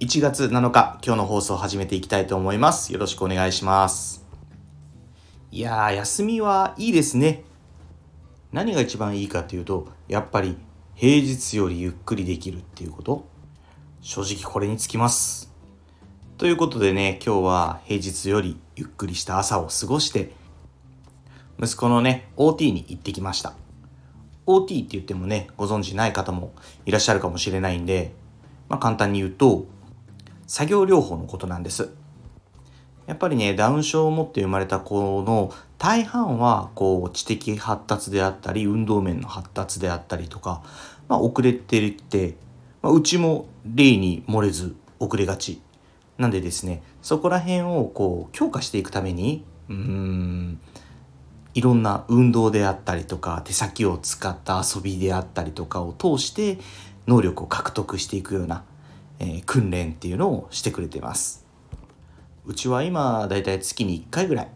1月7日、今日の放送を始めていきたいと思います。よろしくお願いします。いやー、休みはいいですね。何が一番いいかというと、やっぱり平日よりゆっくりできるっていうこと。正直これにつきます。ということでね、今日は平日よりゆっくりした朝を過ごして、息子のね、OT に行ってきました。OT って言ってもね、ご存知ない方もいらっしゃるかもしれないんで、まあ簡単に言うと、作業療法のことなんです。やっぱりね、ダウン症を持って生まれた子の大半は、こう、知的発達であったり、運動面の発達であったりとか、まあ、遅れていて、まあ、うちも例に漏れず遅れがち。なんでですね、そこら辺をこう、強化していくために、うーん、いろんな運動であったりとか、手先を使った遊びであったりとかを通して、能力を獲得していくような、え、訓練っていうのをしてくれてます。うちは今だいたい月に1回ぐらい。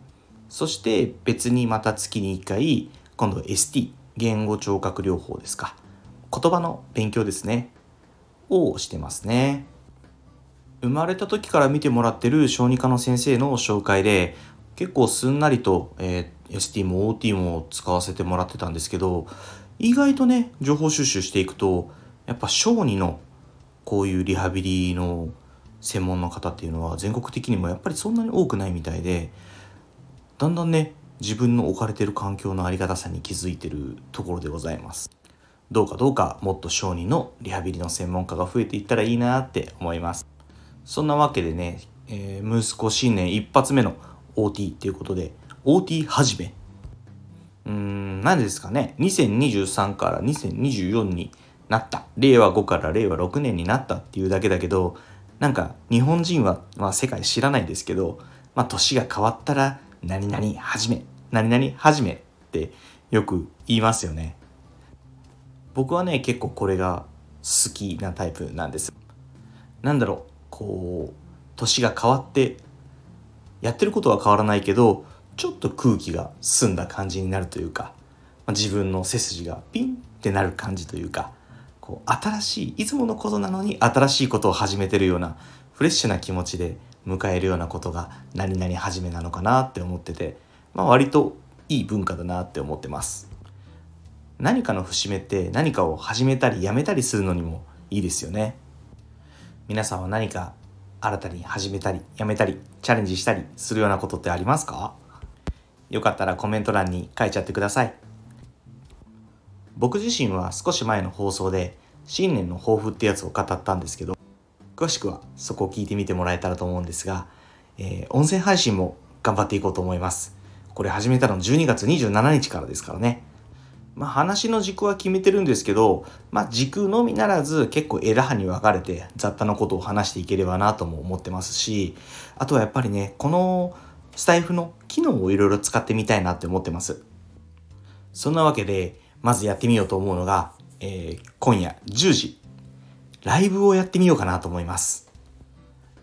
そして別にまた月に1回今度 ST 言語聴覚療法ですか。言葉の勉強ですね。をしてますね。生まれた時から見てもらってる小児科の先生の紹介で結構すんなりと、えー、ST も OT も使わせてもらってたんですけど意外とね情報収集していくとやっぱ小児のこういうリハビリの専門の方っていうのは全国的にもやっぱりそんなに多くないみたいでだんだんね自分の置かれてる環境のありがたさに気づいてるところでございます。どうかどうかもっと小児のリハビリの専門家が増えていったらいいなって思います。そんなわけでね、えー、息子新年一発目の OT っていうことで OT 始め。うーん何ですかね。2023から2024になった。令和5から令和6年になったっていうだけだけど、なんか日本人は、まあ世界知らないですけど、まあ年が変わったら何々始め、何々始めってよく言いますよね。僕はね、結構これが好きなタイプなんです。なんだろう、こう、年が変わって、やってることは変わらないけど、ちょっと空気が澄んだ感じになるというか、まあ、自分の背筋がピンってなる感じというか、こう新しいいつものことなのに新しいことを始めてるようなフレッシュな気持ちで迎えるようなことが何々始めなのかなって思ってて、まあ、割といい文化だなって思ってます。何かの節目って何かを始めたりやめたりするのにもいいですよね。皆さんは何か新たに始めたりやめたりチャレンジしたりするようなことってありますか？よかったらコメント欄に書いちゃってください。僕自身は少し前の放送で新年の抱負ってやつを語ったんですけど詳しくはそこを聞いてみてもらえたらと思うんですが、えー、音声配信も頑張っていこうと思いますこれ始めたの12月27日からですからねまあ話の軸は決めてるんですけど、まあ軸のみならず結構枝葉に分かれて雑多なことを話していければなとも思ってますし、あとはやっぱりね、このスタイフの機能をいろいろ使ってみたいなって思ってます。そんなわけで、まずやってみようと思うのが、えー、今夜10時、ライブをやってみようかなと思います。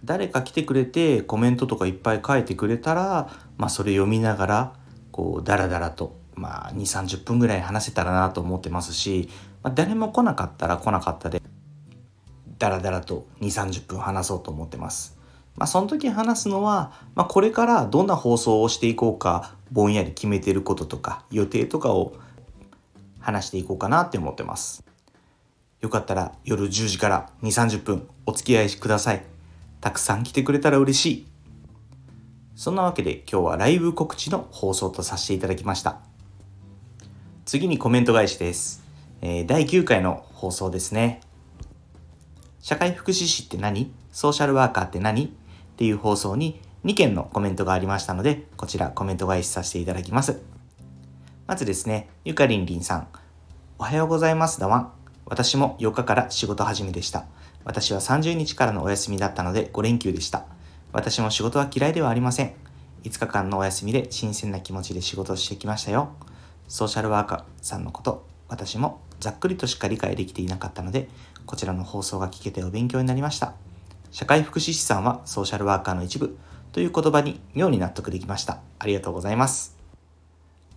誰か来てくれてコメントとかいっぱい書いてくれたら、まあそれ読みながら、こう、ダラダラと、まあ2、30分ぐらい話せたらなと思ってますし、まあ、誰も来なかったら来なかったで、ダラダラと2、30分話そうと思ってます。まあその時話すのは、まあこれからどんな放送をしていこうか、ぼんやり決めてることとか、予定とかを話していこうかなって思ってます。よかったら夜10時から2、30分お付き合いください。たくさん来てくれたら嬉しい。そんなわけで今日はライブ告知の放送とさせていただきました。次にコメント返しです。えー、第9回の放送ですね。社会福祉士って何？ソーシャルワーカーって何？っていう放送に2件のコメントがありましたので、こちらコメント返しさせていただきます。まずですね、ゆかりんりんさん。おはようございますだわん。私も4日から仕事始めでした。私は30日からのお休みだったので5連休でした。私も仕事は嫌いではありません。5日間のお休みで新鮮な気持ちで仕事をしてきましたよ。ソーシャルワーカーさんのこと、私もざっくりとしか理解できていなかったので、こちらの放送が聞けてお勉強になりました。社会福祉士さんはソーシャルワーカーの一部という言葉に妙に納得できました。ありがとうございます。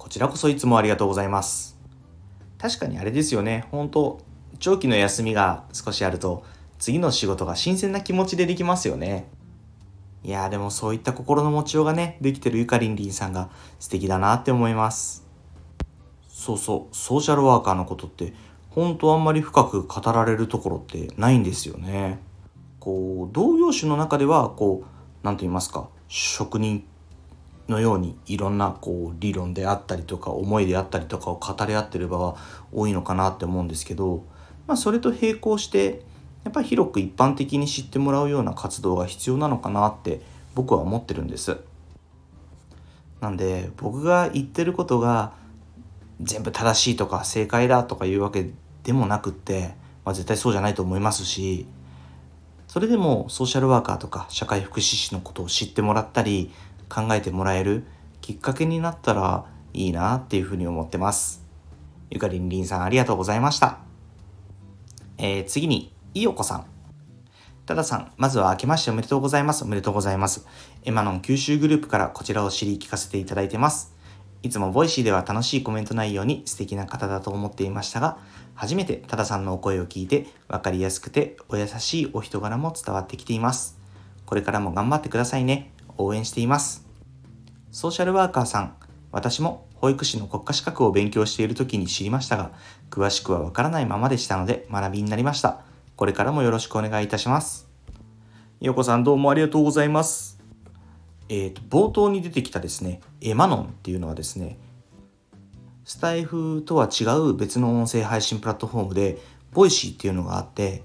こちらこそいつもありがとうございます。確かにあれですよね。本当長期の休みが少しあると、次の仕事が新鮮な気持ちでできますよね。いやでもそういった心の持ちようがね、できてるゆかりんりんさんが素敵だなって思います。そうそう、ソーシャルワーカーのことって、本当あんまり深く語られるところってないんですよね。こう、同業種の中では、こう、何と言いますか、職人のようにいろんなこう理論であったりとか思いであったりとかを語り合ってる場は多いのかなって思うんですけど、まあ、それと並行してやっぱり広く一般的に知ってもらうような活動が必要なのかなって僕は思ってるんです。なんで僕が言ってることが全部正しいとか正解だとかいうわけでもなくって、まあ、絶対そうじゃないと思いますしそれでもソーシャルワーカーとか社会福祉士のことを知ってもらったり考えてもらえるきっかけになったらいいなっていうふうに思ってます。ゆかりんりんさんありがとうございました。えー、次に、いよこさん。たださん、まずは明けましておめでとうございます。おめでとうございます。エマノン九州グループからこちらを知り聞かせていただいてます。いつもボイシーでは楽しいコメント内容に素敵な方だと思っていましたが、初めて多田さんのお声を聞いて分かりやすくてお優しいお人柄も伝わってきています。これからも頑張ってくださいね。応援しています。ソーシャルワーカーさん、私も保育士の国家資格を勉強している時に知りましたが、詳しくはわからないままでしたので学びになりました。これからもよろしくお願いいたします。よこさんどうもありがとうございます。えっ、ー、と、冒頭に出てきたですね、エマノンっていうのはですね、スタイフとは違う別の音声配信プラットフォームで、ボイシーっていうのがあって、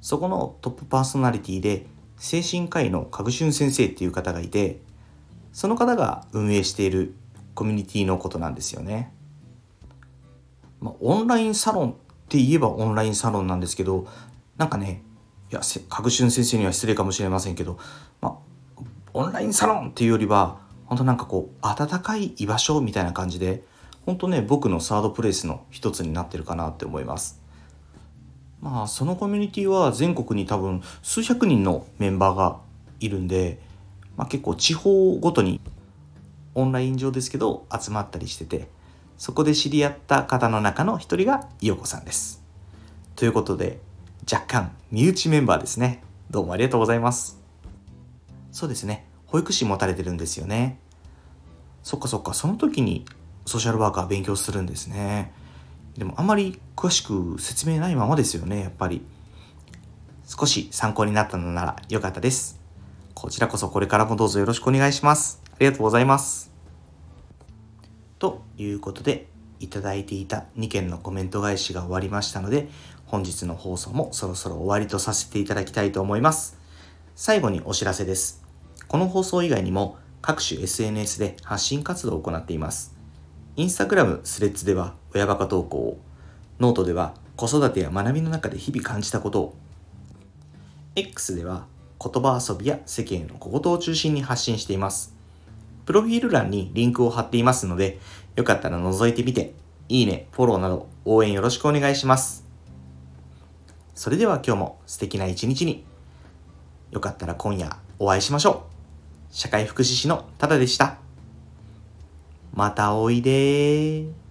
そこのトップパーソナリティで、精神科医のかぐしゅん先生っていう方がいて、その方が運営しているコミュニティのことなんですよね。まあ、オンラインサロンって言えばオンラインサロンなんですけど、なんかね、いや、かぐ先生には失礼かもしれませんけど、まあ、オンラインサロンっていうよりは、本当なんかこう、温かい居場所みたいな感じで、本当ね、僕のサードプレイスの一つになってるかなって思います。まあそのコミュニティは全国に多分数百人のメンバーがいるんで、まあ、結構地方ごとにオンライン上ですけど集まったりしててそこで知り合った方の中の一人が伊代子さんです。ということで若干身内メンバーですね。どうもありがとうございます。そうですね。保育士持たれてるんですよね。そっかそっか、その時にソーシャルワーカー勉強するんですね。でもあまり詳しく説明ないままですよね、やっぱり。少し参考になったのなら良かったです。こちらこそこれからもどうぞよろしくお願いします。ありがとうございます。ということで、いただいていた2件のコメント返しが終わりましたので、本日の放送もそろそろ終わりとさせていただきたいと思います。最後にお知らせです。この放送以外にも各種 SNS で発信活動を行っています。インスタグラム、スレッズでは親バカ投稿を、ノートでは子育てや学びの中で日々感じたことを、X では言葉遊びや世間への小言を中心に発信しています。プロフィール欄にリンクを貼っていますので、よかったら覗いてみて、いいね、フォローなど応援よろしくお願いします。それでは今日も素敵な一日に。よかったら今夜お会いしましょう。社会福祉士のタダでした。またおいでー